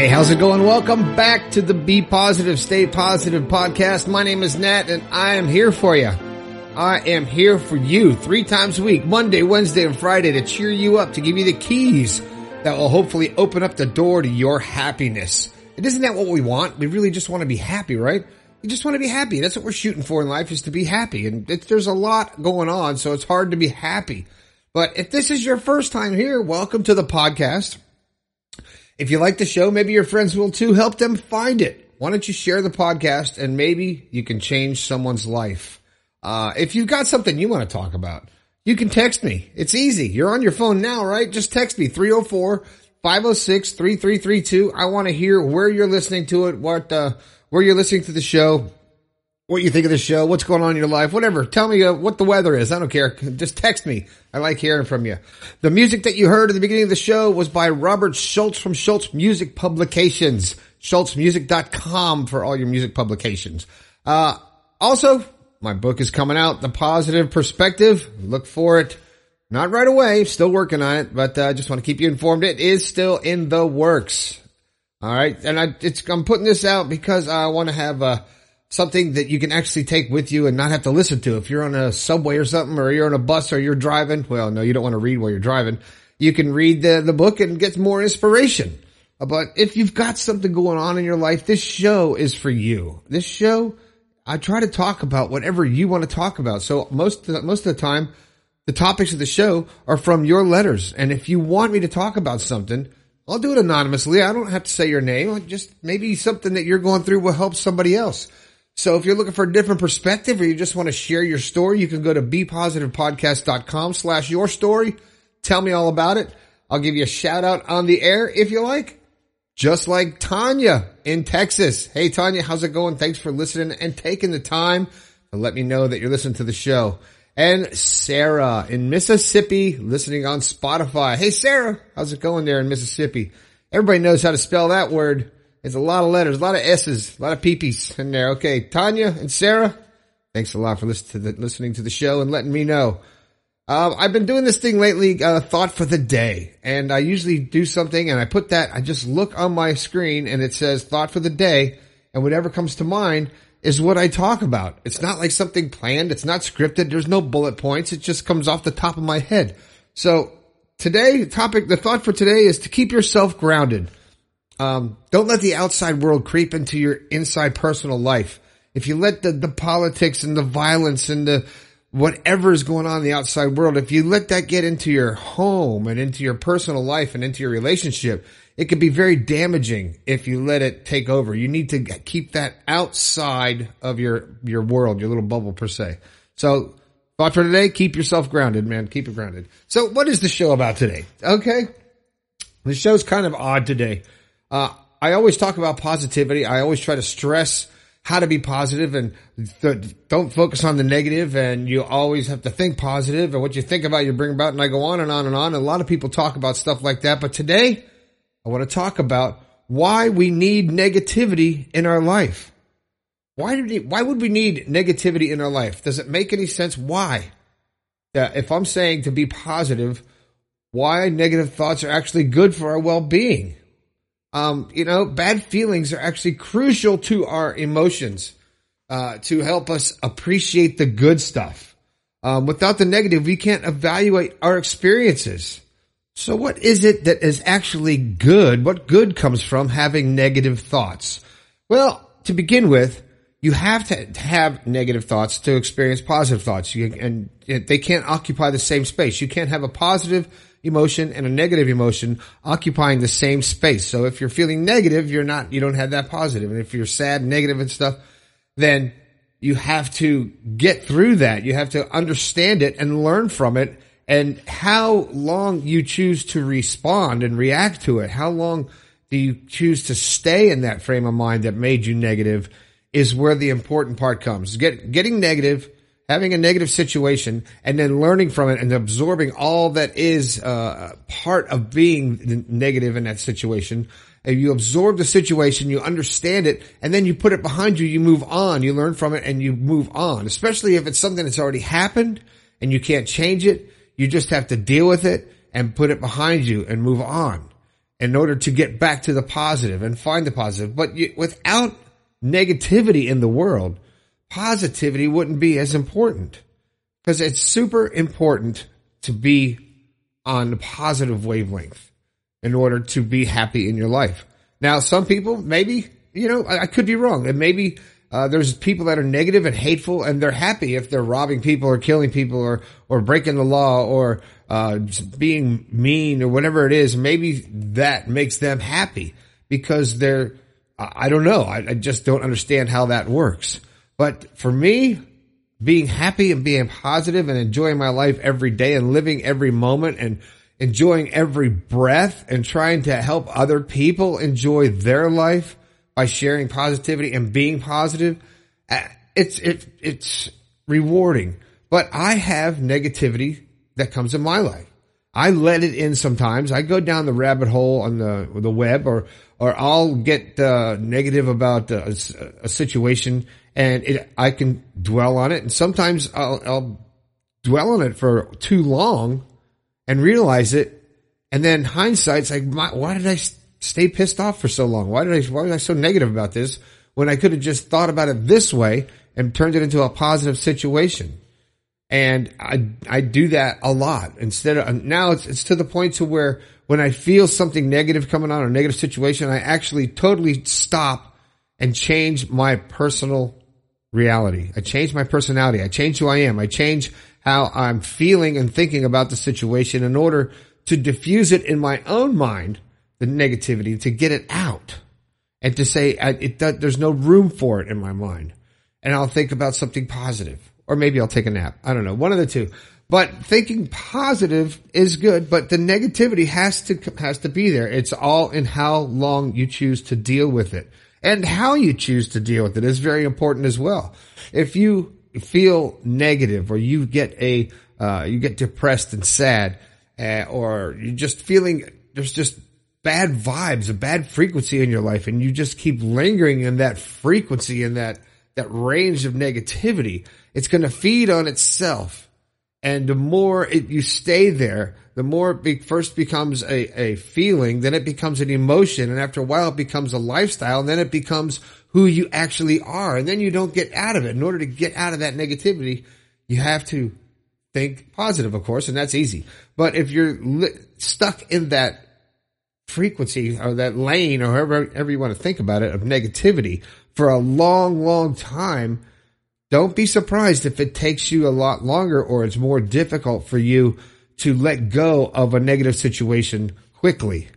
Hey, how's it going? Welcome back to the Be Positive, Stay Positive podcast. My name is Nat and I am here for you. I am here for you three times a week, Monday, Wednesday, and Friday to cheer you up, to give you the keys that will hopefully open up the door to your happiness. And isn't that what we want? We really just want to be happy, right? You just want to be happy. That's what we're shooting for in life is to be happy. And there's a lot going on, so it's hard to be happy. But if this is your first time here, welcome to the podcast. If you like the show, maybe your friends will too. Help them find it. Why don't you share the podcast and maybe you can change someone's life? Uh, if you've got something you want to talk about, you can text me. It's easy. You're on your phone now, right? Just text me 304 506 3332. I want to hear where you're listening to it, what, uh, where you're listening to the show, what you think of the show, what's going on in your life, whatever. Tell me uh, what the weather is. I don't care. Just text me. I like hearing from you. The music that you heard at the beginning of the show was by Robert Schultz from Schultz Music Publications. SchultzMusic.com for all your music publications. Uh, also, my book is coming out, The Positive Perspective. Look for it. Not right away. Still working on it, but I uh, just want to keep you informed. It is still in the works. All right. And I, it's, I'm putting this out because I want to have, uh, something that you can actually take with you and not have to listen to. If you're on a subway or something, or you're on a bus or you're driving, well, no, you don't want to read while you're driving. You can read the, the book and get more inspiration. Uh, but if you've got something going on in your life, this show is for you. This show, I try to talk about whatever you want to talk about. So most, the, most of the time, the topics of the show are from your letters. And if you want me to talk about something, I'll do it anonymously. I don't have to say your name. Just maybe something that you're going through will help somebody else. So if you're looking for a different perspective or you just want to share your story, you can go to bepositivepodcast.com slash your story. Tell me all about it. I'll give you a shout out on the air if you like. Just like Tanya in Texas. Hey Tanya, how's it going? Thanks for listening and taking the time to let me know that you're listening to the show. And Sarah in Mississippi listening on Spotify. Hey Sarah, how's it going there in Mississippi? Everybody knows how to spell that word. It's a lot of letters, a lot of S's, a lot of peepees in there. Okay, Tanya and Sarah, thanks a lot for listening to the, listening to the show and letting me know. Um, I've been doing this thing lately, uh, thought for the day, and I usually do something and I put that, I just look on my screen and it says thought for the day, and whatever comes to mind is what I talk about. It's not like something planned. It's not scripted. There's no bullet points. It just comes off the top of my head. So today, topic, the thought for today is to keep yourself grounded. Um, don't let the outside world creep into your inside personal life. If you let the, the politics and the violence and the whatever is going on in the outside world, if you let that get into your home and into your personal life and into your relationship, it can be very damaging if you let it take over. You need to keep that outside of your, your world, your little bubble per se. So thought for today, keep yourself grounded, man. Keep it grounded. So what is the show about today? Okay. The show's kind of odd today. Uh, I always talk about positivity. I always try to stress how to be positive and th- don't focus on the negative and you always have to think positive and what you think about you bring about and I go on and on and on. And a lot of people talk about stuff like that. But today I want to talk about why we need negativity in our life. Why did we, why would we need negativity in our life? Does it make any sense? Why? If I'm saying to be positive, why negative thoughts are actually good for our well-being? Um, you know, bad feelings are actually crucial to our emotions, uh, to help us appreciate the good stuff. Um, without the negative, we can't evaluate our experiences. So what is it that is actually good? What good comes from having negative thoughts? Well, to begin with, you have to have negative thoughts to experience positive thoughts. You, and they can't occupy the same space. You can't have a positive emotion and a negative emotion occupying the same space. So if you're feeling negative, you're not, you don't have that positive. And if you're sad, negative and stuff, then you have to get through that. You have to understand it and learn from it and how long you choose to respond and react to it. How long do you choose to stay in that frame of mind that made you negative is where the important part comes. Get, getting negative having a negative situation and then learning from it and absorbing all that is uh, part of being negative in that situation. And you absorb the situation, you understand it, and then you put it behind you, you move on, you learn from it and you move on. Especially if it's something that's already happened and you can't change it, you just have to deal with it and put it behind you and move on. in order to get back to the positive and find the positive. But you, without negativity in the world, positivity wouldn't be as important because it's super important to be on the positive wavelength in order to be happy in your life. Now, some people, maybe, you know, I, I could be wrong and maybe uh, there's people that are negative and hateful and they're happy if they're robbing people or killing people or, or breaking the law or, uh, being mean or whatever it is. Maybe that makes them happy because they're, I don't know. I, I just don't understand how that works. But for me, being happy and being positive and enjoying my life every day and living every moment and enjoying every breath and trying to help other people enjoy their life by sharing positivity and being positive. Uh, it's, it, it's rewarding, but I have negativity that comes in my life. I let it in sometimes. I go down the rabbit hole on the the web, or or I'll get uh, negative about a, a, situation, and it, I can dwell on it. And sometimes I'll, I'll dwell on it for too long, and realize it, and then hindsight's like, why did I stay pissed off for so long? Why did I, why was I so negative about this when I could have just thought about it this way and turned it into a positive situation? And I, I do that a lot instead of now it's, it's to the point to where when I feel something negative coming on or negative situation, I actually totally stop and change my personal reality. I change my personality. I change who I am. I change how I'm feeling and thinking about the situation in order to diffuse it in my own mind the negativity to get it out and to say it, there's no room for it in my mind. And I'll think about something positive or maybe I'll take a nap. I don't know. One of the two. But thinking positive is good, but the negativity has to, has to be there. It's all in how long you choose to deal with it and how you choose to deal with it is very important as well. If you feel negative or you get a, uh, you get depressed and sad, uh, or you're just feeling there's just bad vibes, a bad frequency in your life, and you just keep lingering in that frequency and that that range of negativity, it's going to feed on itself. And the more it, you stay there, the more it be, first becomes a, a feeling, then it becomes an emotion, and after a while it becomes a lifestyle, and then it becomes who you actually are, and then you don't get out of it. In order to get out of that negativity, you have to think positive, of course, and that's easy. But if you're li- stuck in that frequency or that lane or however, you want to think about it of negativity for a long, long time, don't be surprised if it takes you a lot longer or it's more difficult for you to let go of a negative situation quickly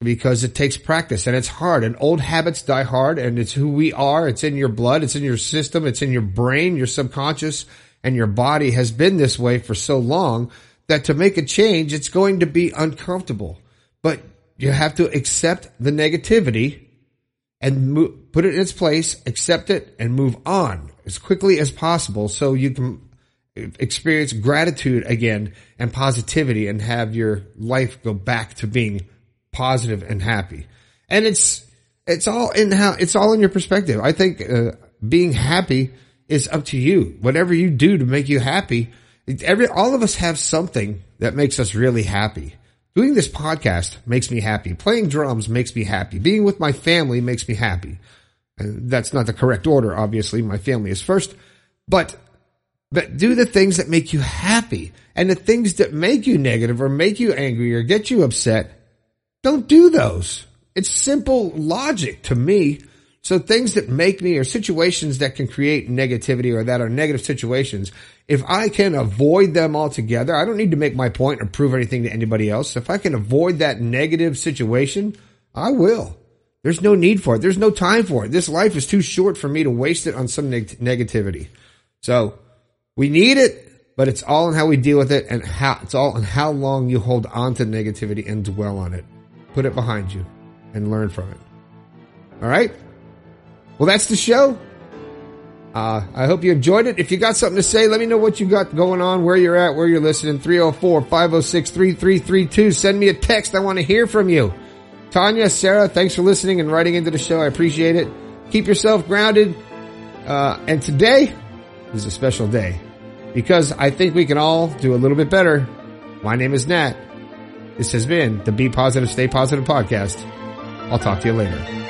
because it takes practice and it's hard and old habits die hard and it's who we are. It's in your blood. It's in your system. It's in your brain, your subconscious and your body has been this way for so long that to make a change, it's going to be uncomfortable, but you have to accept the negativity and move, put it in its place, accept it and move on as quickly as possible so you can experience gratitude again and positivity and have your life go back to being positive and happy. And it's, it's all in how, it's all in your perspective. I think, uh, being happy is up to you. Whatever you do to make you happy, every, all of us have something that makes us really happy. Doing this podcast makes me happy. Playing drums makes me happy. Being with my family makes me happy. And that's not the correct order, obviously. My family is first. But, but do the things that make you happy. And the things that make you negative or make you angry or get you upset, don't do those. It's simple logic to me. So things that make me or situations that can create negativity or that are negative situations, if I can avoid them altogether, I don't need to make my point or prove anything to anybody else. If I can avoid that negative situation, I will. There's no need for it. There's no time for it. This life is too short for me to waste it on some neg- negativity. So we need it, but it's all in how we deal with it and how it's all in how long you hold on to negativity and dwell on it. Put it behind you and learn from it. All right. Well, that's the show. Uh, I hope you enjoyed it. If you got something to say, let me know what you got going on, where you're at, where you're listening. 304-506-3332. Send me a text. I want to hear from you. Tanya, Sarah, thanks for listening and writing into the show. I appreciate it. Keep yourself grounded. Uh, and today is a special day because I think we can all do a little bit better. My name is Nat This has been the Be Positive, Stay Positive podcast. I'll talk to you later.